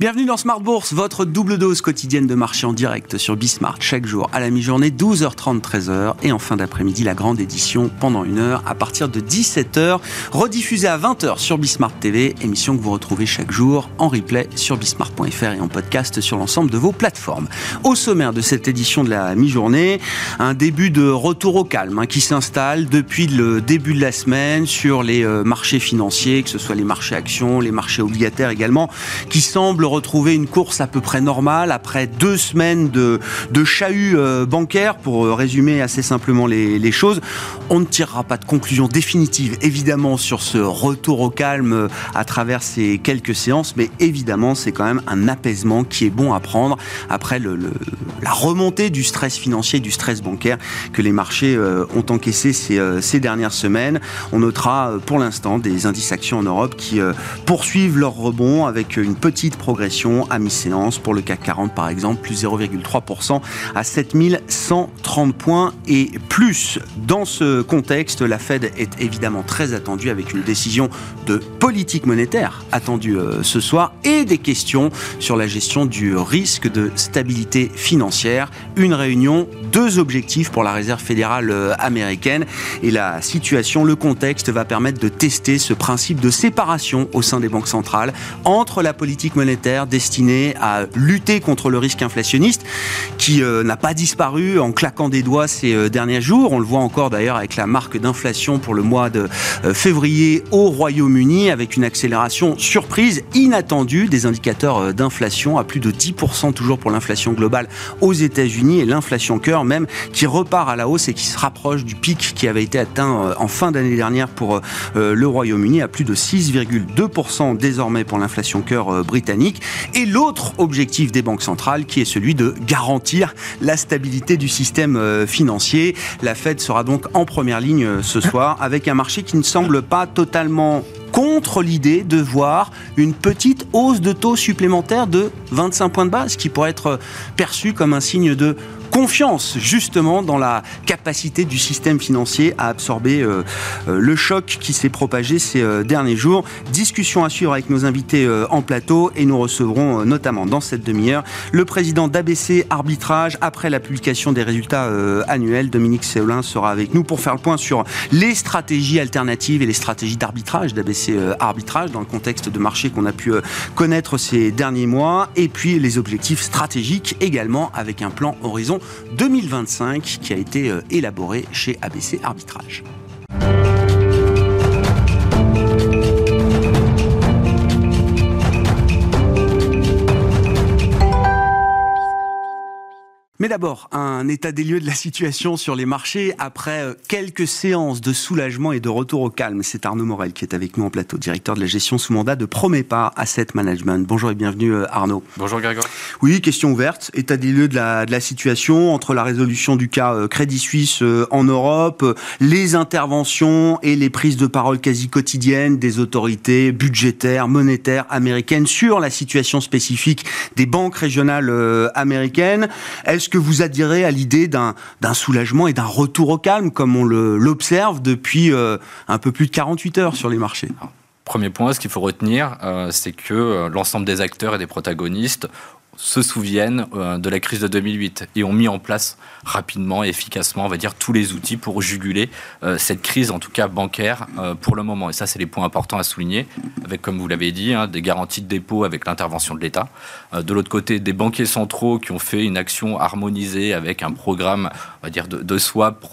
Bienvenue dans Smart Bourse, votre double dose quotidienne de marché en direct sur Bismart chaque jour à la mi-journée, 12h30, 13h et en fin d'après-midi la grande édition pendant une heure à partir de 17h, rediffusée à 20h sur Bismart TV, émission que vous retrouvez chaque jour en replay sur bismart.fr et en podcast sur l'ensemble de vos plateformes. Au sommaire de cette édition de la mi-journée, un début de retour au calme hein, qui s'installe depuis le début de la semaine sur les euh, marchés financiers, que ce soit les marchés actions, les marchés obligataires également, qui semblent retrouver une course à peu près normale après deux semaines de, de chahut euh, bancaire, pour euh, résumer assez simplement les, choses. On ne tirera pas de conclusion définitive, évidemment, sur ce retour au calme euh, à travers ces quelques séances, mais évidemment, c'est quand même un apaisement qui est bon à prendre après la remontée du stress financier, du stress bancaire que les marchés ont encaissé ces, ces dernières semaines. On notera pour l'instant des indices actions en Europe qui poursuivent leur rebond avec une petite progression à mi-séance pour le CAC 40 par exemple, plus 0,3% à 7130 points et plus. Dans ce contexte, la Fed est évidemment très attendue avec une décision de politique monétaire attendue euh, ce soir et des questions sur la gestion du risque de stabilité financière. Une réunion, deux objectifs pour la Réserve fédérale euh, américaine et la situation, le contexte va permettre de tester ce principe de séparation au sein des banques centrales entre la politique monétaire destiné à lutter contre le risque inflationniste qui euh, n'a pas disparu en claquant des doigts ces euh, derniers jours. On le voit encore d'ailleurs avec la marque d'inflation pour le mois de euh, février au Royaume-Uni avec une accélération surprise inattendue des indicateurs d'inflation à plus de 10% toujours pour l'inflation globale aux États-Unis et l'inflation cœur même qui repart à la hausse et qui se rapproche du pic qui avait été atteint en fin d'année dernière pour le Royaume-Uni à plus de 6,2% désormais pour l'inflation cœur britannique. Et l'autre objectif des banques centrales, qui est celui de garantir la stabilité du système euh, financier. La Fed sera donc en première ligne euh, ce soir, avec un marché qui ne semble pas totalement contre l'idée de voir une petite hausse de taux supplémentaire de 25 points de base, qui pourrait être perçu comme un signe de confiance justement dans la capacité du système financier à absorber euh, euh, le choc qui s'est propagé ces euh, derniers jours. Discussion à suivre avec nos invités en plateau et nous recevrons notamment dans cette demi-heure le président d'ABC Arbitrage après la publication des résultats annuels. Dominique Séolin sera avec nous pour faire le point sur les stratégies alternatives et les stratégies d'arbitrage d'ABC Arbitrage dans le contexte de marché qu'on a pu connaître ces derniers mois et puis les objectifs stratégiques également avec un plan horizon 2025 qui a été euh, élaboré chez ABC Arbitrage. Mais d'abord, un état des lieux de la situation sur les marchés après euh, quelques séances de soulagement et de retour au calme. C'est Arnaud Morel qui est avec nous en plateau, directeur de la gestion sous mandat de Promépar Asset Management. Bonjour et bienvenue euh, Arnaud. Bonjour Grégoire. Oui, question ouverte. État des lieux de la, de la situation entre la résolution du cas euh, Crédit Suisse en Europe, les interventions et les prises de parole quasi quotidiennes des autorités budgétaires, monétaires américaines sur la situation spécifique des banques régionales américaines. Est-ce que vous adhérez à l'idée d'un soulagement et d'un retour au calme, comme on l'observe depuis euh, un peu plus de 48 heures sur les marchés? Premier point, ce qu'il faut retenir, euh, c'est que euh, l'ensemble des acteurs et des protagonistes se souviennent euh, de la crise de 2008 et ont mis en place rapidement et efficacement, on va dire, tous les outils pour juguler euh, cette crise, en tout cas bancaire, euh, pour le moment. Et ça, c'est les points importants à souligner, avec, comme vous l'avez dit, hein, des garanties de dépôt avec l'intervention de l'État. de l'autre côté, des banquiers centraux qui ont fait une action harmonisée avec un programme, on va dire, de, de swap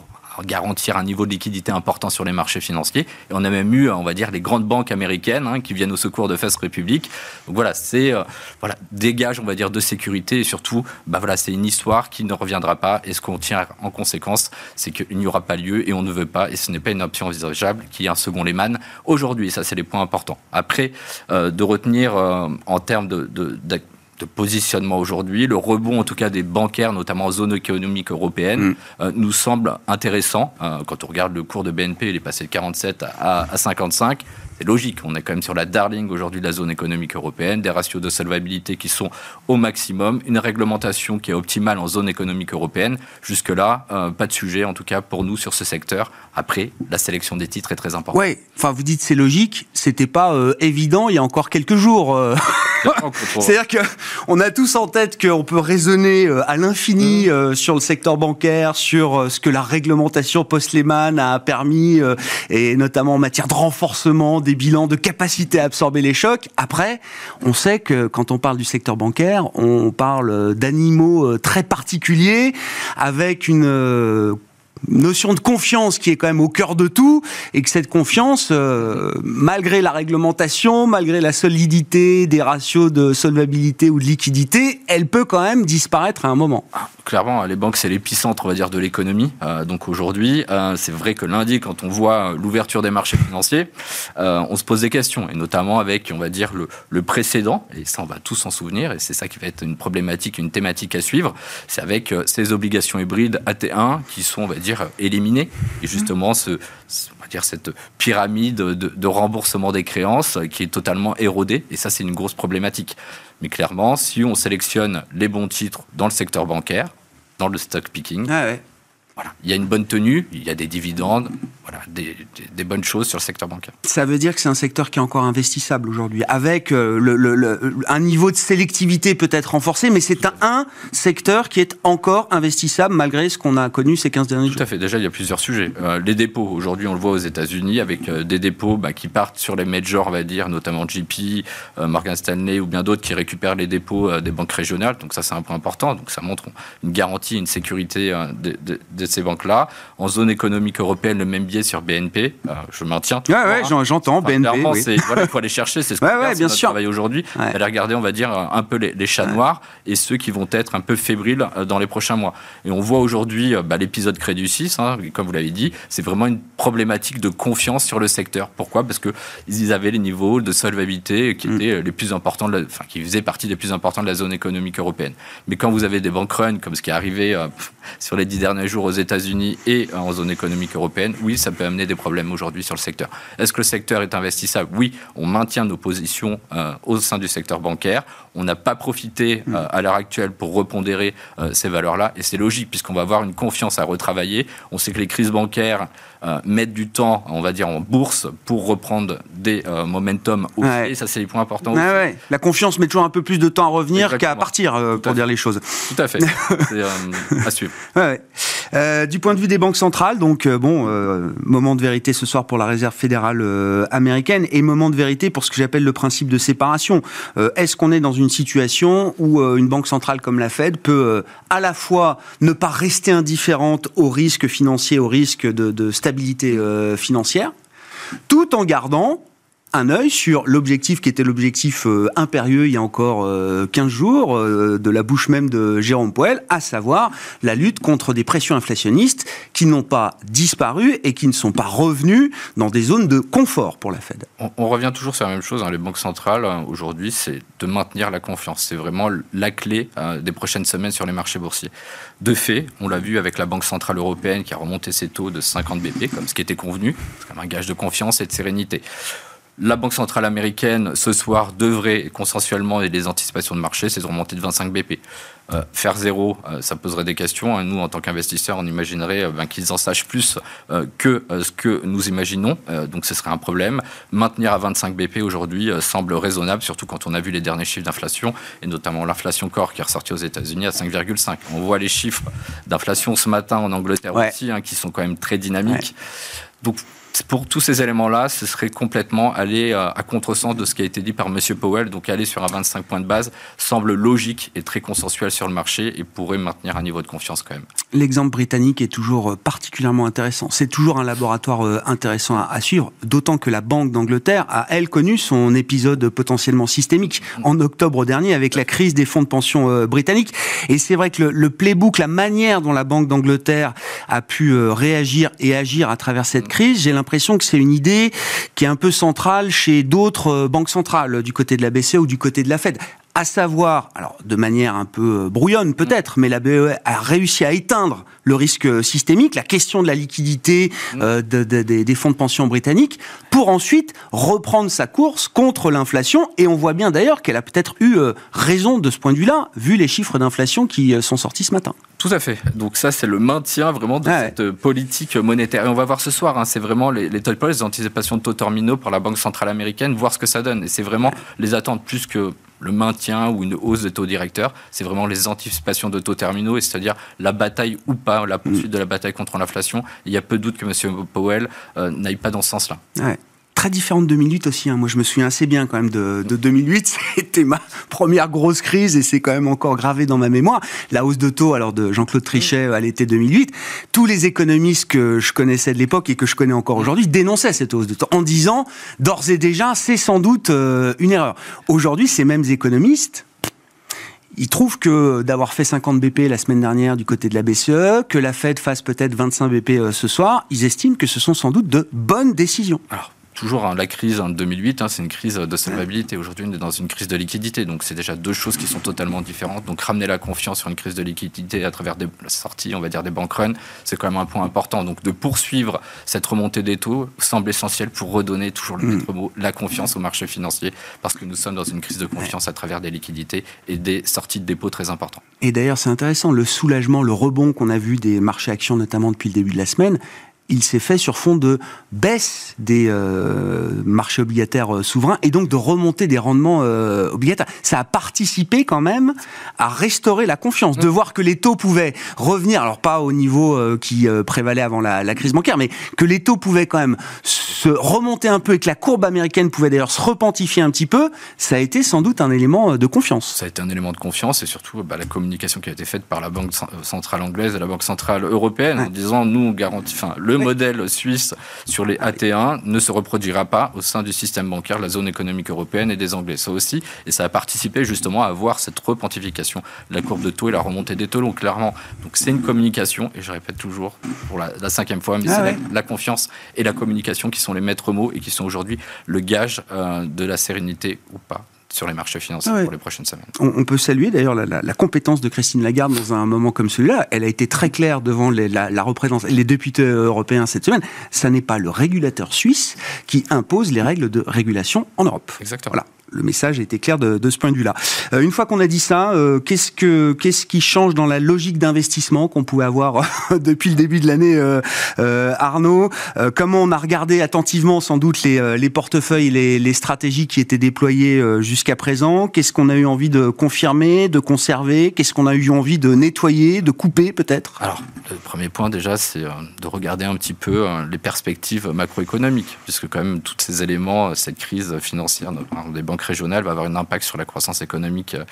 garantir un niveau de liquidité important sur les marchés financiers. Et on a même eu, on va dire, les grandes banques américaines hein, qui viennent au secours de First Republic. Donc voilà, c'est euh, voilà, des gages, on va dire, de sécurité et surtout, bah voilà, c'est une histoire qui ne reviendra pas. Et ce qu'on tient en conséquence, c'est qu'il n'y aura pas lieu et on ne veut pas, et ce n'est pas une option envisageable, qu'il y ait un second Lehman aujourd'hui. Ça, c'est les points importants. Après, euh, de retenir euh, en termes de de positionnement aujourd'hui. Le rebond, en tout cas, des bancaires, notamment en zone économique européenne, mm. euh, nous semble intéressant. Euh, quand on regarde le cours de BNP, il est passé de 47 à, à 55 c'est logique. On est quand même sur la darling aujourd'hui de la zone économique européenne, des ratios de solvabilité qui sont au maximum, une réglementation qui est optimale en zone économique européenne. Jusque-là, euh, pas de sujet, en tout cas pour nous, sur ce secteur. Après, la sélection des titres est très importante. Oui, enfin, vous dites c'est logique, c'était pas euh, évident il y a encore quelques jours. Euh. C'est-à-dire que on a tous en tête qu'on peut raisonner à l'infini mmh. euh, sur le secteur bancaire, sur ce que la réglementation post-Lehman a permis, et notamment en matière de renforcement des bilans, de capacité à absorber les chocs. Après, on sait que quand on parle du secteur bancaire, on parle d'animaux très particuliers, avec une notion de confiance qui est quand même au cœur de tout, et que cette confiance, euh, malgré la réglementation, malgré la solidité des ratios de solvabilité ou de liquidité, elle peut quand même disparaître à un moment. Clairement, les banques, c'est l'épicentre, on va dire, de l'économie. Euh, donc aujourd'hui, euh, c'est vrai que lundi, quand on voit l'ouverture des marchés financiers, on se pose des questions, et notamment avec, on va dire, le, précédent, et ça, on va tous s'en souvenir, et c'est ça qui va être une problématique, une thématique à suivre, c'est avec ces obligations hybrides AT1 qui sont, on va dire, éliminer. Et justement, on va dire cette pyramide de, remboursement des créances qui est totalement érodée. Et ça, c'est une grosse problématique. Mais clairement, si on sélectionne les bons titres dans le secteur bancaire, dans le stock picking, ah voilà, il y a une bonne tenue, il y a des dividendes, voilà, des, bonnes choses sur le secteur bancaire. Ça veut dire que c'est un secteur qui est encore investissable aujourd'hui, avec euh, le, un niveau de sélectivité peut-être renforcé, mais c'est un, secteur qui est encore investissable malgré ce qu'on a connu ces 15 derniers jours. Tout à fait. Déjà, il y a plusieurs sujets. Euh, les dépôts, aujourd'hui, on le voit aux États-Unis, avec euh, des dépôts bah, qui partent sur les majors, on va dire, notamment JP, Morgan Stanley ou bien d'autres qui récupèrent les dépôts des banques régionales. Donc ça, c'est un point important. Donc ça montre une garantie, une sécurité de, de ces banques-là. En zone économique européenne, le même biais sur BNP. Euh, je maintiens. Ouais, ouais, j'entends. BNP. Oui. Voilà, il faut aller chercher. C'est ce qu'on ouais, bien sûr. travaille aujourd'hui. Aller regarder, on va dire, un peu les, chats noirs et ceux qui vont être un peu fébriles euh, dans les prochains mois. Et on voit aujourd'hui euh, bah, l'épisode Crédit Suisse, hein, comme vous l'avez dit, c'est vraiment une problématique de confiance sur le secteur. Pourquoi? Parce qu'ils avaient les niveaux de solvabilité qui mm. étaient les plus importants, enfin, qui faisaient partie des plus importants de la zone économique européenne. Mais quand vous avez des banques run, comme ce qui est arrivé sur les dix derniers jours aux États-Unis et en zone économique européenne, oui, ça peut amener des problèmes aujourd'hui sur le secteur. Est-ce que le secteur est investissable? Oui, on maintient nos positions euh, au sein du secteur bancaire. On n'a pas profité euh, à l'heure actuelle pour repondérer euh, ces valeurs-là, et c'est logique puisqu'on va avoir une confiance à retravailler. On sait que les crises bancaires mettent du temps, on va dire, en bourse pour reprendre des momentum ouais. et ça c'est les points importants. Ouais, La confiance met toujours un peu plus de temps à revenir qu'à partir, pour dire les choses. Tout à fait, c'est à suivre. du point de vue des banques centrales, donc bon, moment de vérité ce soir pour la réserve fédérale euh, américaine et moment de vérité pour ce que j'appelle le principe de séparation. Euh, est-ce qu'on est dans une situation où euh, une banque centrale comme la Fed peut à la fois ne pas rester indifférente aux risques financiers, aux risques de stabilité financière, tout en gardant un œil sur l'objectif qui était l'objectif euh, impérieux il y a encore 15 euh, jours euh, de la bouche même de Jérôme Poel, à savoir la lutte contre des pressions inflationnistes qui n'ont pas disparu et qui ne sont pas revenues dans des zones de confort pour la Fed. On, revient toujours sur la même chose. Hein. Les banques centrales, aujourd'hui, c'est de maintenir la confiance. C'est vraiment la clé des prochaines semaines sur les marchés boursiers. De fait, on l'a vu avec la Banque Centrale Européenne qui a remonté ses taux de 50 BP, comme ce qui était convenu. C'est comme un gage de confiance et de sérénité. La Banque centrale américaine, ce soir, devrait consensuellement, et des anticipations de marché, c'est de remonter de 25 BP. Euh, faire zéro, euh, ça poserait des questions. Hein. Nous, en tant qu'investisseurs, on imaginerait euh, ben, qu'ils en sachent plus que ce que nous imaginons. donc, ce serait un problème. Maintenir à 25 BP aujourd'hui semble raisonnable, surtout quand on a vu les derniers chiffres d'inflation, et notamment l'inflation corps qui est ressortie aux États-Unis à 5,5. On voit les chiffres d'inflation ce matin en Angleterre aussi, hein, qui sont quand même très dynamiques. Donc, pour tous ces éléments-là, ce serait complètement aller euh, à contresens de ce qui a été dit par M. Powell. Donc aller sur un 25 points de base semble logique et très consensuel sur le marché et pourrait maintenir un niveau de confiance quand même. L'exemple britannique est toujours euh, particulièrement intéressant. C'est toujours un laboratoire euh, intéressant à, suivre, d'autant que la Banque d'Angleterre a, elle, connu son épisode potentiellement systémique en octobre dernier avec la crise des fonds de pension britanniques. Et c'est vrai que le, playbook, la manière dont la Banque d'Angleterre a pu réagir et agir à travers cette crise, j'ai l'impression que c'est une idée qui est un peu centrale chez d'autres euh, banques centrales, du côté de la BCE ou du côté de la Fed à savoir, alors de manière un peu euh, brouillonne peut-être, mais la BE a réussi à éteindre le risque systémique, la question de la liquidité mm. euh, des fonds de pension britanniques, pour ensuite reprendre sa course contre l'inflation. Et on voit bien d'ailleurs qu'elle a peut-être eu raison de ce point de vue-là, vu les chiffres d'inflation qui sont sortis ce matin. Tout à fait. Donc ça, c'est le maintien vraiment de cette politique monétaire. Et on va voir ce soir, hein, c'est vraiment les, les les anticipations de taux terminaux par la Banque centrale américaine, voir ce que ça donne. Et c'est vraiment les attentes plus que le maintien ou une hausse des taux directeurs, c'est vraiment les anticipations de taux terminaux, c'est-à-dire la bataille ou pas, la poursuite de la bataille contre l'inflation. Il y a peu de doute que M. Powell euh, n'aille pas dans ce sens-là très différente de 2008 aussi. Hein. Moi, je me souviens assez bien quand même de, 2008. C'était ma première grosse crise et c'est quand même encore gravé dans ma mémoire. La hausse de taux, alors de Jean-Claude Trichet à l'été 2008. Tous les économistes que je connaissais de l'époque et que je connais encore aujourd'hui dénonçaient cette hausse de taux en disant d'ores et déjà, c'est sans doute euh, une erreur. Aujourd'hui, ces mêmes économistes ils trouvent que d'avoir fait 50 BP la semaine dernière du côté de la BCE, que la Fed fasse peut-être 25 BP euh, ce soir, ils estiment que ce sont sans doute de bonnes décisions. Toujours hein, la crise en 2008, hein, c'est une crise de solvabilité. Aujourd'hui, on est dans une crise de liquidité. Donc, c'est déjà deux choses qui sont totalement différentes. Donc, ramener la confiance sur une crise de liquidité à travers des sorties, on va dire des bank runs, c'est quand même un point important. Donc, de poursuivre cette remontée des taux semble essentiel pour redonner toujours le mm. maître mot, la confiance au marché financier, parce que nous sommes dans une crise de confiance à travers des liquidités et des sorties de dépôts très importants. Et d'ailleurs, c'est intéressant, le soulagement, le rebond qu'on a vu des marchés actions, notamment depuis le début de la semaine, il s'est fait sur fond de baisse des euh, marchés obligataires euh, souverains et donc de remontée des rendements euh, obligataires. Ça a participé quand même à restaurer la confiance, de mmh. voir que les taux pouvaient revenir, alors pas au niveau qui prévalait avant la, la, crise bancaire, mais que les taux pouvaient quand même se remonter un peu et que la courbe américaine pouvait d'ailleurs se repentifier un petit peu. Ça a été sans doute un élément de confiance. Ça a été un élément de confiance et surtout bah, la communication qui a été faite par la Banque centrale anglaise et la Banque centrale européenne en disant nous on garantit, enfin le le modèle suisse sur les AT1 ne se reproduira pas au sein du système bancaire, la zone économique européenne et des Anglais. Ça aussi, et ça a participé justement à avoir cette repentification de la courbe de taux et la remontée des taux. Donc clairement, donc c'est une communication, et je répète toujours pour la, cinquième fois, mais ah c'est la, confiance et la communication qui sont les maîtres mots et qui sont aujourd'hui le gage euh, de la sérénité ou pas sur les marchés financiers pour les prochaines semaines. On, peut saluer d'ailleurs la, compétence de Christine Lagarde dans un moment comme celui-là. Elle a été très claire devant les, la, la représentation, les députés européens cette semaine. Ça n'est pas le régulateur suisse qui impose les règles de régulation en Europe. Exactement. Voilà le message était clair de, ce point de vue-là. Euh, une fois qu'on a dit ça, euh, qu'est-ce que qu'est-ce qui change dans la logique d'investissement qu'on pouvait avoir depuis le début de l'année, euh, Arnaud? Comment on a regardé attentivement sans doute les, les portefeuilles, les, les stratégies qui étaient déployées jusqu'à présent? Qu'est-ce qu'on a eu envie de confirmer, de conserver? Qu'est-ce qu'on a eu envie de nettoyer, de couper peut-être? Alors, le premier point déjà, c'est de regarder un petit peu les perspectives macroéconomiques, puisque quand même tous ces éléments, cette crise financière des banques régionale va avoir un impact sur la croissance économique euh,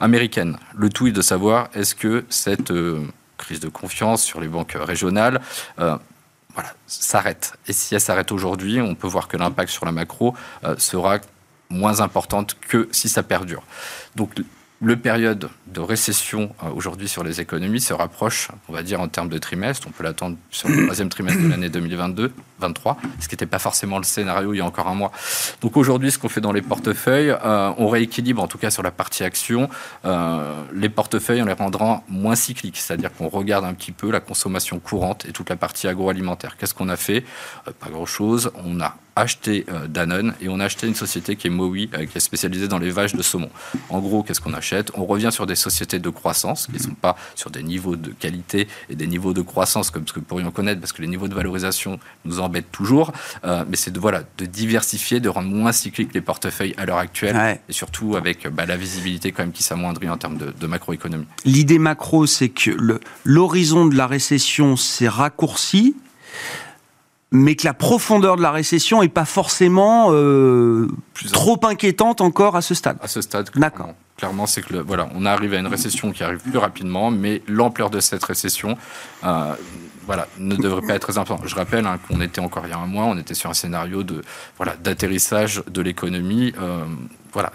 américaine. Le tout est de savoir est-ce que cette euh, crise de confiance sur les banques régionales euh, s'arrête. Et si elle s'arrête aujourd'hui, on peut voir que l'impact sur la macro sera moins importante que si ça perdure. Donc le période de récession aujourd'hui sur les économies se rapproche, on va dire, en termes de trimestre. On peut l'attendre sur le troisième trimestre de l'année 2022, 2023, ce qui n'était pas forcément le scénario il y a encore un mois. Donc aujourd'hui, ce qu'on fait dans les portefeuilles, euh, on rééquilibre, en tout cas sur la partie action, euh, les portefeuilles, on les rendra moins cycliques, c'est-à-dire qu'on regarde un petit peu la consommation courante et toute la partie agroalimentaire. Qu'est-ce qu'on a fait? Pas grand-chose. On a acheté Danone et on a acheté une société qui est Mowi, qui est spécialisée dans les vaches de saumon. En gros, qu'est-ce qu'on achète? On revient sur des sociétés de croissance qui ne sont pas sur des niveaux de qualité et des niveaux de croissance comme ce que pourrions connaître parce que les niveaux de valorisation nous embêtent toujours. Euh, mais c'est de, voilà, de diversifier, de rendre moins cycliques les portefeuilles à l'heure actuelle et surtout avec bah, la visibilité quand même qui s'amoindrit en termes de, de macroéconomie. L'idée macro, c'est que l'horizon de la récession s'est raccourci mais que la profondeur de la récession n'est pas forcément euh, trop inquiétante encore à ce stade. À ce stade, d'accord. Clairement, c'est que voilà, on arrive à une récession qui arrive plus rapidement, mais l'ampleur de cette récession, euh, voilà, ne devrait pas être très importante. Je rappelle hein, qu'on était encore il y a un mois, on était sur un scénario de voilà d'atterrissage de l'économie, euh, voilà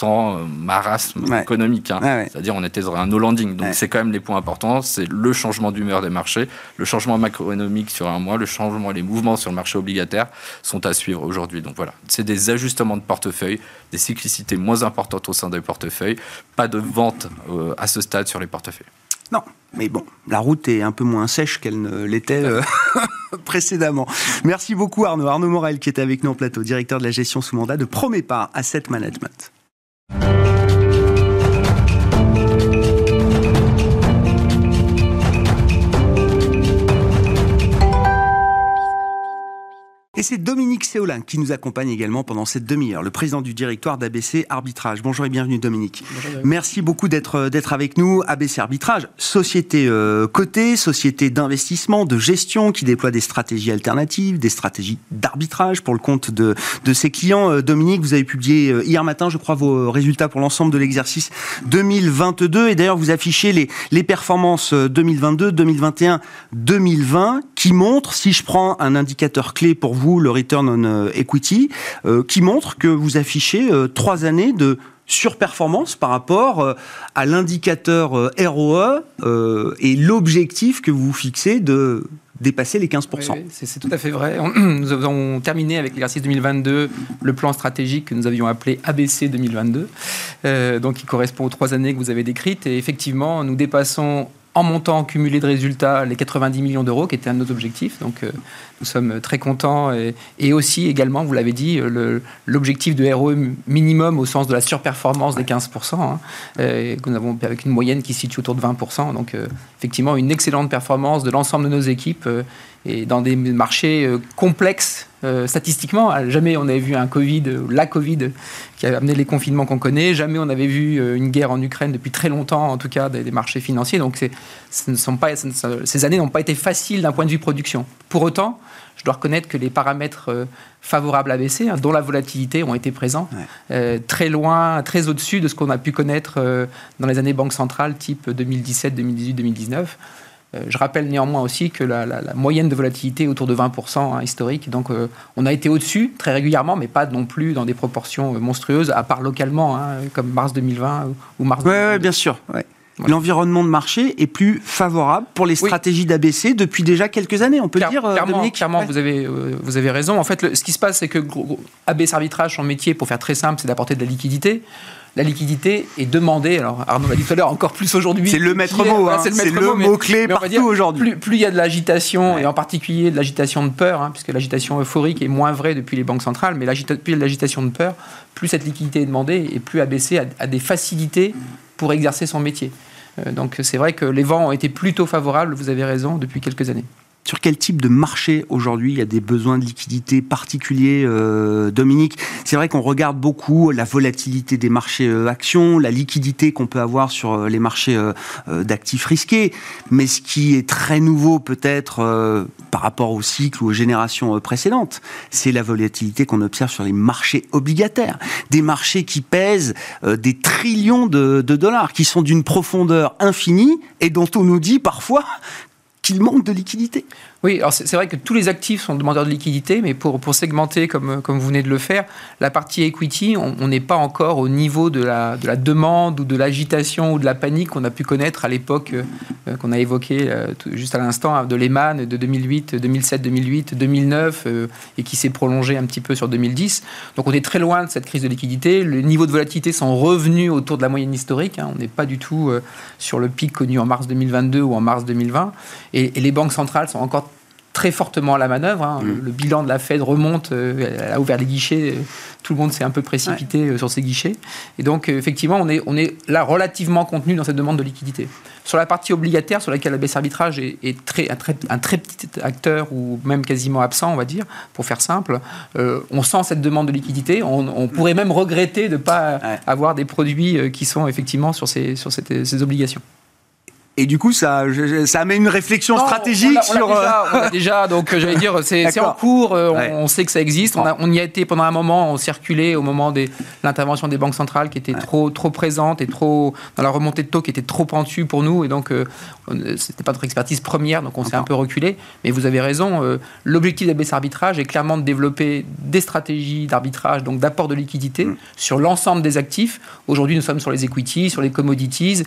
sans euh, marasme économique. Hein. C'est-à-dire on était dans un no landing. Donc c'est quand même les points importants. C'est le changement d'humeur des marchés, le changement macroéconomique sur un mois, le changement, les mouvements sur le marché obligataire sont à suivre aujourd'hui. Donc voilà, c'est des ajustements de portefeuille, des cyclicités moins importantes au sein des portefeuilles, pas de vente euh, à ce stade sur les portefeuilles. Non, mais bon, la route est un peu moins sèche qu'elle ne l'était euh, précédemment. Merci beaucoup Arnaud. Arnaud Morel qui était avec nous en plateau, directeur de la gestion sous mandat de Promépar Asset Management. Thank you. Et c'est Dominique Séolin qui nous accompagne également pendant cette demi-heure, le président du directoire d'ABC Arbitrage. Bonjour et bienvenue Dominique. Bonjour, Merci beaucoup d'être euh, d'être avec nous. ABC Arbitrage, société euh, cotée, société d'investissement, de gestion qui déploie des stratégies alternatives, des stratégies d'arbitrage pour le compte de, de ses clients. Euh, Dominique, vous avez publié euh, hier matin, je crois, vos résultats pour l'ensemble de l'exercice 2022 et d'ailleurs vous affichez les, les performances 2022, 2021, 2020 qui montrent, si je prends un indicateur clé pour vous, le return on euh, equity, euh, qui montre que vous affichez euh, trois années de surperformance par rapport à l'indicateur ROE et l'objectif que vous fixez de dépasser les 15%. c'est tout à fait vrai. Nous avons terminé avec l'exercice 2022 le plan stratégique que nous avions appelé ABC 2022, donc qui correspond aux trois années que vous avez décrites. Et effectivement, nous dépassons en montant cumulé de résultats les 90 millions d'euros, qui était un de nos objectifs. Donc euh, nous sommes très contents. Et, aussi, également, vous l'avez dit, l'objectif de ROE minimum au sens de la surperformance des 15%, hein, euh, que nous avons avec une moyenne qui se situe autour de 20%. Donc euh, effectivement, une excellente performance de l'ensemble de nos équipes et dans des marchés complexes statistiquement. Jamais on avait vu un Covid, la Covid, qui a amené les confinements qu'on connaît. Jamais on avait vu une guerre en Ukraine depuis très longtemps, en tout cas des, marchés financiers. Donc ce ne sont pas, ces années n'ont pas été faciles d'un point de vue production. Pour autant, je dois reconnaître que les paramètres euh, favorables à baisser, hein, dont la volatilité, ont été présents, euh, très loin, très au-dessus de ce qu'on a pu connaître euh, dans les années banques centrales, type 2017, 2018, 2019. Je rappelle néanmoins aussi que la, moyenne de volatilité est autour de 20% hein, historique. Donc on a été au-dessus très régulièrement, mais pas non plus dans des proportions monstrueuses, à part localement, hein, comme mars 2020 ou mars Oui, ouais, bien sûr. Ouais l'environnement de marché est plus favorable pour les stratégies d'ABC depuis déjà quelques années, on peut dire, euh, clairement, vous, avez, euh, vous avez raison. En fait, ce qui se passe, c'est que ABC Arbitrage, son métier, pour faire très simple, c'est d'apporter de la liquidité la liquidité est demandée. Alors Arnaud l'a dit tout à l'heure, encore plus aujourd'hui. C'est le maître mot, hein. c'est le, mot, clé partout aujourd'hui. Plus, il y a de l'agitation, et en particulier de l'agitation de peur, hein, puisque l'agitation euphorique est moins vraie depuis les banques centrales, mais plus il y a de l'agitation de peur, plus cette liquidité est demandée et plus ABC a, a des facilités pour exercer son métier. Euh, donc c'est vrai que les vents ont été plutôt favorables, vous avez raison, depuis quelques années. Sur quel type de marché aujourd'hui il y a des besoins de liquidité particuliers, euh, Dominique? C'est vrai qu'on regarde beaucoup la volatilité des marchés euh, actions, la liquidité qu'on peut avoir sur euh, les marchés d'actifs risqués, mais ce qui est très nouveau peut-être par rapport au cycle ou aux générations précédentes, c'est la volatilité qu'on observe sur les marchés obligataires, des marchés qui pèsent des trillions de dollars, qui sont d'une profondeur infinie et dont on nous dit parfois qu'il manque de liquidité. Oui, alors c'est vrai que tous les actifs sont demandeurs de liquidité, mais pour, segmenter comme, comme vous venez de le faire, la partie equity, on n'est pas encore au niveau de la, de la demande ou de l'agitation ou de la panique qu'on a pu connaître à l'époque euh, qu'on a évoqué euh, juste à l'instant de Lehman de 2008, 2007, 2008, 2009 et qui s'est prolongé un petit peu sur 2010. Donc on est très loin de cette crise de liquidité. Le niveau de volatilité sont revenus autour de la moyenne historique. Hein. On n'est pas du tout euh, sur le pic connu en mars 2022 ou en mars 2020. et les banques centrales sont encore très fortement à la manœuvre. Hein. Mm. Le, bilan de la Fed remonte, euh, elle a ouvert les guichets, euh, tout le monde s'est un peu précipité euh, sur ces guichets. Et donc, effectivement, on est, on est là relativement contenu dans cette demande de liquidité. Sur la partie obligataire, sur laquelle la baisse arbitrage est, très, un, très, un, très, petit acteur, ou même quasiment absent, on va dire, pour faire simple, on sent cette demande de liquidité. On, pourrait même regretter de ne pas avoir des produits qui sont effectivement sur ces, sur ces obligations. Et du coup, ça, ça amène une réflexion stratégique on sur. Déjà, on a déjà, donc j'allais dire, c'est en cours. Euh, on, sait que ça existe. On, a, on, y a été pendant un moment. On circulait au moment de l'intervention des banques centrales qui était trop trop présente et trop dans la remontée de taux qui était trop pentue pour nous. Et donc, euh, c'était pas notre expertise première. Donc, on s'est un peu reculé. Mais vous avez raison. Euh, l'objectif d'ABS Arbitrage est clairement de développer des stratégies d'arbitrage, donc d'apport de liquidité mm. sur l'ensemble des actifs. Aujourd'hui, nous sommes sur les equities, sur les commodities,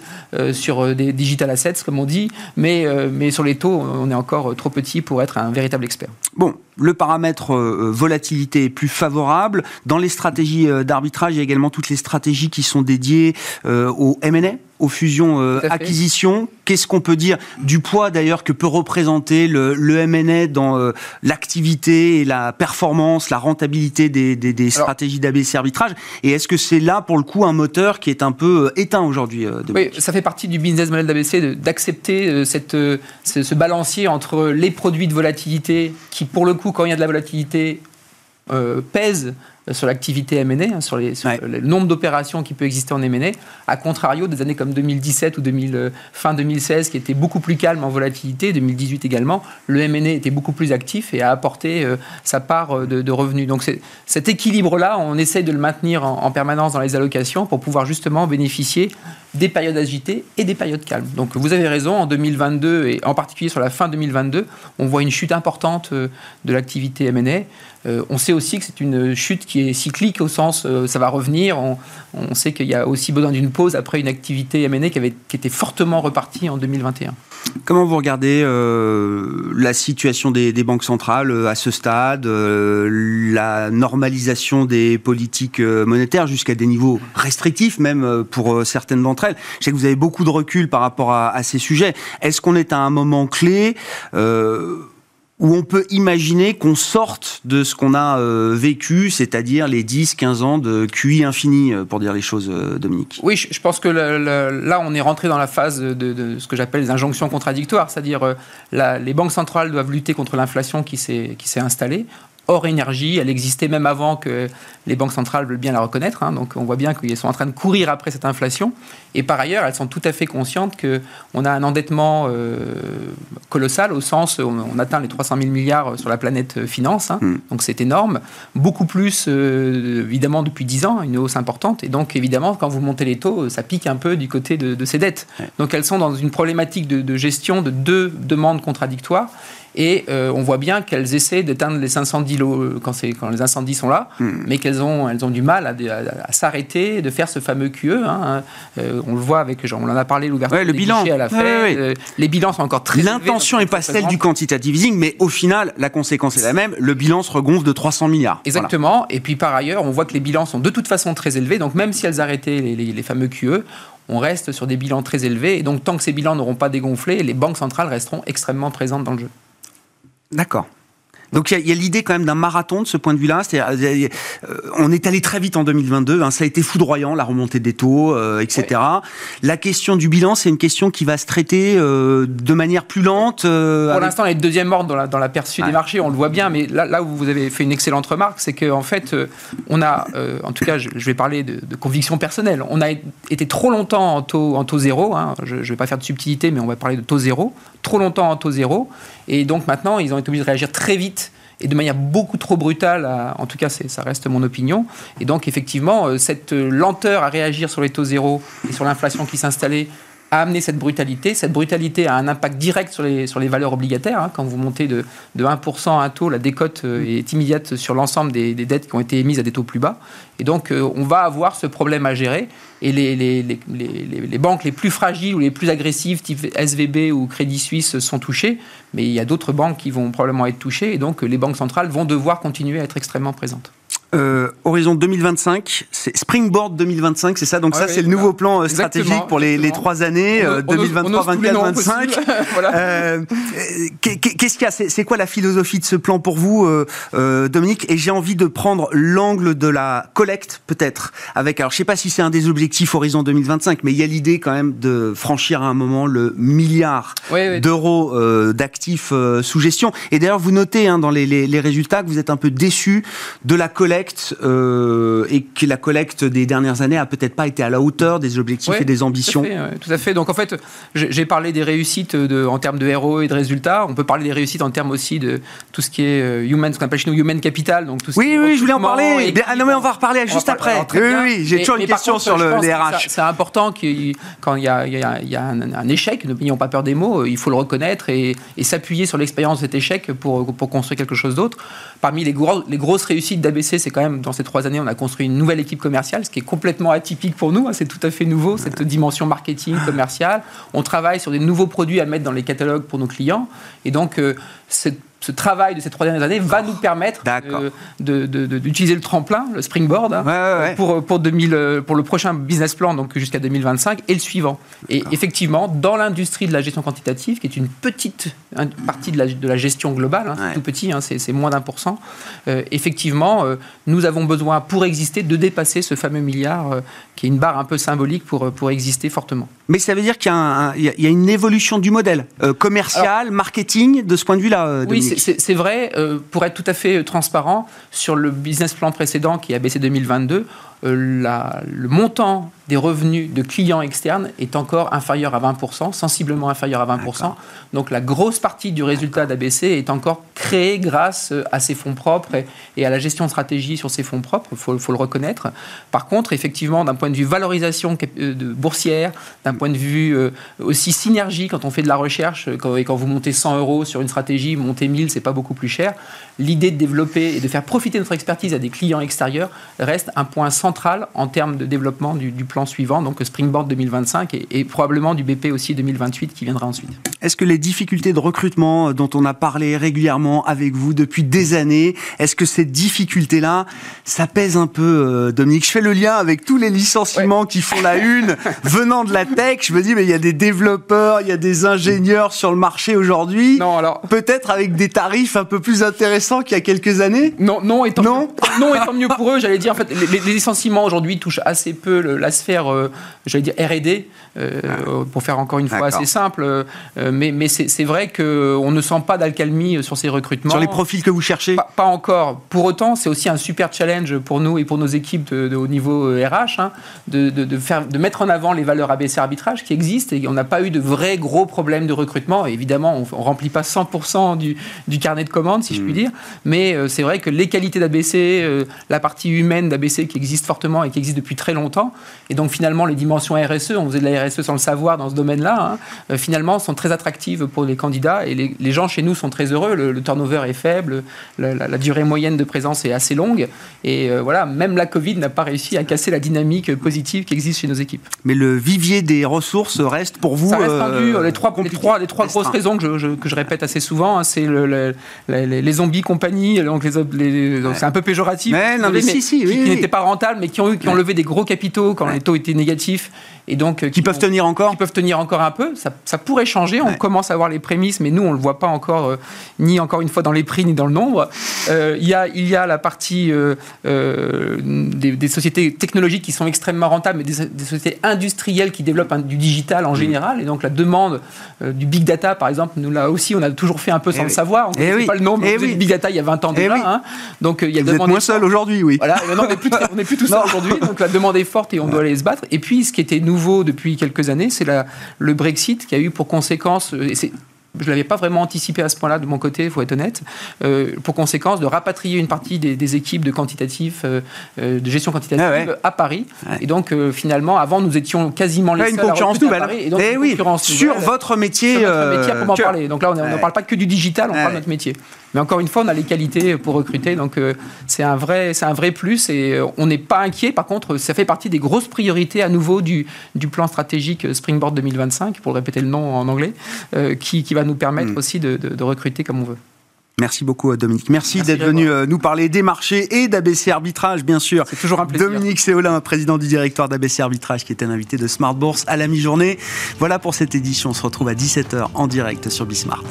sur des digital assets comme on dit, mais, euh, mais sur les taux, on est encore trop petit pour être un véritable expert. Bon, le paramètre euh, volatilité est plus favorable. Dans les stratégies euh, d'arbitrage, il y a également toutes les stratégies qui sont dédiées au M&A aux fusions euh, acquisitions. Qu'est-ce qu'on peut dire du poids d'ailleurs que peut représenter le, le M&A dans euh, l'activité et la performance, la rentabilité des, des, des stratégies d'ABC arbitrage? Et est-ce que c'est là pour le coup un moteur qui est un peu euh, éteint aujourd'hui Oui, ça fait partie du business model d'ABC d'accepter cette, ce, ce balancier entre les produits de volatilité qui, pour le coup, quand il y a de la volatilité, euh, pèsent sur l'activité M&A, hein, sur, les, le nombre d'opérations qui peut exister en M&A, à contrario des années comme 2017 ou 2000, euh, fin 2016 qui étaient beaucoup plus calmes en volatilité, 2018 également, le M&A était beaucoup plus actif et a apporté euh, sa part de, revenus. Donc cet équilibre-là, on essaye de le maintenir en, permanence dans les allocations pour pouvoir justement bénéficier des périodes agitées et des périodes calmes. Donc vous avez raison, en 2022 et en particulier sur la fin 2022, on voit une chute importante de l'activité M&A. On sait aussi que c'est une chute qui est cyclique au sens euh, ça va revenir. On, sait qu'il y a aussi besoin d'une pause après une activité M&A qui, avait, était fortement repartie en 2021. Comment vous regardez euh, la situation des, banques centrales euh, à ce stade, la normalisation des politiques monétaires jusqu'à des niveaux restrictifs même pour certaines d'entre elles? Je sais que vous avez beaucoup de recul par rapport à ces sujets. Est-ce qu'on est à un moment clé? Où on peut imaginer qu'on sorte de ce qu'on a euh, vécu, c'est-à-dire les 10-15 ans de QI infini, euh, pour dire les choses, euh, Dominique. Oui, je, pense que là, on est rentré dans la phase de, ce que j'appelle les injonctions contradictoires, c'est-à-dire les banques centrales doivent lutter contre l'inflation qui s'est installée hors énergie. Elle existait même avant que les banques centrales veulent bien la reconnaître. Hein. Donc on voit bien qu'elles sont en train de courir après cette inflation. Et par ailleurs, elles sont tout à fait conscientes qu'on a un endettement euh, colossal au sens où on atteint les 300 000 milliards sur la planète finance. Hein. Hmm. Donc c'est énorme. Beaucoup plus, euh, évidemment, depuis 10 ans, une hausse importante. Et donc évidemment, quand vous montez les taux, ça pique un peu du côté de, ces dettes. Donc elles sont dans une problématique de, de gestion de deux demandes contradictoires. Et euh, on voit bien qu'elles essaient d'éteindre les incendies quand, quand les incendies sont là, hmm. mais qu'elles ont, elles ont du mal à, s'arrêter, de faire ce fameux QE. Hein. Euh, on le voit avec, genre, on en a parlé, l'ouverture le bilan. à la. Euh, les bilans sont encore très L'intention n'est pas celle du quantitative easing, mais au final, la conséquence est la même. Le bilan se regonfle de 300 milliards. Exactement. Et puis par ailleurs, on voit que les bilans sont de toute façon très élevés. Donc même si elles arrêtaient les, les fameux QE, on reste sur des bilans très élevés. Et donc tant que ces bilans n'auront pas dégonflé, les banques centrales resteront extrêmement présentes dans le jeu. D'accord. Donc il y a, l'idée quand même d'un marathon de ce point de vue-là. Euh, on est allé très vite en 2022. Hein, ça a été foudroyant la remontée des taux, euh, etc. La question du bilan, c'est une question qui va se traiter euh, de manière plus lente. Pour l'instant, elle est deuxième ordre dans, la, dans des marchés. On le voit bien, mais là, là où vous avez fait une excellente remarque, c'est qu'en fait, on a, en tout cas, je, vais parler de, conviction personnelle. On a été trop longtemps en taux, en taux zéro. Hein. je ne vais pas faire de subtilité, mais on va parler de taux zéro. Trop longtemps en taux zéro. Et donc maintenant, ils ont été obligés de réagir très vite et de manière beaucoup trop brutale, en tout cas ça reste mon opinion. Et donc effectivement, euh, cette lenteur à réagir sur les taux zéro et sur l'inflation qui s'installait a amené cette brutalité. Cette brutalité a un impact direct sur les, valeurs obligataires. Hein. Quand vous montez de, de 1% à un taux, la décote euh, est immédiate sur l'ensemble des, dettes qui ont été émises à des taux plus bas. Et donc, euh, on va avoir ce problème à gérer. Et les, les, les, les, banques les plus fragiles ou les plus agressives, type SVB ou Crédit Suisse, sont touchées. Mais il y a d'autres banques qui vont probablement être touchées. Et donc, les banques centrales vont devoir continuer à être extrêmement présentes. Euh, horizon 2025, c'est Springboard 2025, c'est ça. Donc ça, c'est le nouveau plan euh, stratégique pour les, les, trois années, 2023, 24, 25. Qu'est-ce qu'il y a? C'est quoi la philosophie de ce plan pour vous, euh, Dominique? Et j'ai envie de prendre l'angle de la collecte, peut-être. Avec, alors, je sais pas si c'est un des objectifs horizon 2025, mais il y a l'idée quand même de franchir à un moment le milliard d'euros d'actifs sous gestion. Et d'ailleurs, vous notez hein, dans les, les, les résultats que vous êtes un peu déçu de la collecte euh, et que la collecte des dernières années a peut-être pas été à la hauteur des objectifs et des ambitions. Tout à, fait, Donc en fait, j'ai parlé des réussites de, en termes de ROE et de résultats. On peut parler des réussites en termes aussi de tout ce qui est euh, human, ce qu'on appelle chez nous human capital. Donc tout ce oui, oui, je voulais en parler. ah non, mais on va en reparler juste après. oui, oui, j'ai toujours une question sur le, les RH. C'est important que quand il y a, y a, un, échec, n'ayons pas peur des mots, il faut le reconnaître et, s'appuyer sur l'expérience de cet échec pour, pour construire quelque chose d'autre. Parmi les, gros, les grosses réussites d'ABC, c'est quand même, dans ces trois années, on a construit une nouvelle équipe commerciale, ce qui est complètement atypique pour nous. Hein. c'est tout à fait nouveau, cette dimension marketing, commerciale. On travaille sur des nouveaux produits à mettre dans les catalogues pour nos clients. Et donc, euh, cette ce travail de ces trois dernières années va nous permettre d'utiliser le tremplin, le springboard, hein, Pour, pour, 2000, pour le prochain business plan, donc jusqu'à 2025, et le suivant. Et effectivement, dans l'industrie de la gestion quantitative, qui est une petite partie de la, de la gestion globale, hein, tout petit, hein, c'est moins d'un pour cent, euh, effectivement, euh, nous avons besoin, pour exister, de dépasser ce fameux milliard, euh, qui est une barre un peu symbolique pour, pour exister fortement. Mais ça veut dire qu'il y, y, a une évolution du modèle commercial, marketing, de ce point de vue-là Oui, c'est vrai. pour être tout à fait transparent, sur le business plan précédent, qui est ABC 2022, la, le montant des revenus de clients externes est encore inférieur à 20%, sensiblement inférieur à 20%. Donc la grosse partie du résultat d'ABC est encore créée grâce euh, à ses fonds propres et, à la gestion de stratégie sur ses fonds propres, il faut, le reconnaître. Par contre, effectivement, d'un point de vue valorisation euh, boursière, d'un point de vue euh, aussi synergie, quand on fait de la recherche, quand, et quand vous montez 100 euros sur une stratégie, monter 1000, c'est pas beaucoup plus cher. L'idée de développer et de faire profiter notre expertise à des clients extérieurs reste un point central en termes de développement du, du plan suivant, donc Springboard 2025 et, probablement du BP aussi 2028 qui viendra ensuite. Est-ce que les difficultés de recrutement euh, dont on a parlé régulièrement avec vous depuis des années, est-ce que ces difficultés-là, ça pèse un peu, euh, Dominique? Je fais le lien avec tous les licenciements qui font la une venant de la tech. Je me dis, mais il y a des développeurs, il y a des ingénieurs sur le marché aujourd'hui. Non, alors. Peut-être avec des tarifs un peu plus intéressants qu'il y a quelques années? Non, non, étant, non, non, étant mieux pour eux, j'allais dire, en fait, les, les licenciements aujourd'hui touchent assez peu la sphère, euh, j'allais dire R&D, euh, ah. pour faire encore une fois assez simple. Euh, mais, mais c'est vrai qu'on ne sent pas d'alcalmie sur ces recrutements. Sur les profils que vous cherchez? Pas, encore. Pour autant, c'est aussi un super challenge pour nous et pour nos équipes de, haut niveau RH hein, de, de, faire, de mettre en avant les valeurs ABC arbitrage qui existent et on n'a pas eu de vrais gros problèmes de recrutement. évidemment, on ne remplit pas 100% du, du, carnet de commandes, si je puis hmm. dire. Mais c'est vrai que les qualités d'ABC, la partie humaine d'ABC qui existe fortement et qui existe depuis très longtemps, et donc finalement, les dimensions RSE, on faisait de la RSE sans le savoir dans ce domaine-là, hein, euh, finalement, sont très attractives pour les candidats. Et les, gens chez nous sont très heureux. Le, turnover est faible, la, durée moyenne de présence est assez longue. Et euh, voilà, même la Covid n'a pas réussi à casser la dynamique positive qui existe chez nos équipes. Mais le vivier des ressources reste pour vous. Ça reste tendu. Euh, les trois, les trois, les trois grosses raisons que je, que je, répète assez souvent, hein, c'est le, les, zombies compagnies. Donc, les, c'est un peu péjoratif. Mais, non, mais, si, si, qui, n'étaient pas rentables, mais qui ont, qui ont levé des gros capitaux quand les taux étaient négatifs et donc euh, qui, peuvent tenir encore Qui peuvent tenir encore un peu. Ça, ça pourrait changer. On commence à voir les prémices, mais nous, on ne le voit pas encore, euh, ni encore une fois dans les prix, ni dans le nombre. Euh, il, y a, il y a la partie des, sociétés technologiques qui sont extrêmement rentables, mais des, sociétés industrielles qui développent du digital en mm. général. Et donc la demande du big data, par exemple, nous là aussi, on a toujours fait un peu sans eh le savoir. On ne eh oui. pas le nombre eh big data il y a 20 ans déjà. Hein. Donc il y a Vous êtes moins seul aujourd'hui, oui. Voilà, on n'est plus, plus tout seul aujourd'hui. Donc la demande est forte et on doit aller se battre. Et puis ce qui était nouveau depuis quelques années, c'est le Brexit qui a eu pour conséquence, et je ne l'avais pas vraiment anticipé à ce point-là de mon côté, il faut être honnête, euh, pour conséquence de rapatrier une partie des, équipes de quantitatif, euh, euh, de gestion quantitative ah à Paris. Et donc finalement, avant, nous étions quasiment les une concurrence nouvelle. et donc, eh oui, sur votre métier. Sur notre métier, pour m'en parler. Donc là, on ne parle pas que du digital, on parle de notre métier. Mais encore une fois, on a les qualités pour recruter, donc euh, c'est un vrai, c'est un vrai plus et euh, on n'est pas inquiet. Par contre, ça fait partie des grosses priorités à nouveau du, du plan stratégique Springboard 2025, pour répéter le nom en anglais, euh, qui, qui, va nous permettre mm. aussi de, de, recruter comme on veut. Merci beaucoup Dominique. Merci, d'être venu nous parler des marchés et d'ABC Arbitrage, bien sûr. C'est toujours un plaisir. Dominique Séolin, président du directoire d'ABC Arbitrage, qui était l'invité de Smart Bourse à la mi-journée. Voilà pour cette édition. On se retrouve à 17h en direct sur Bismart.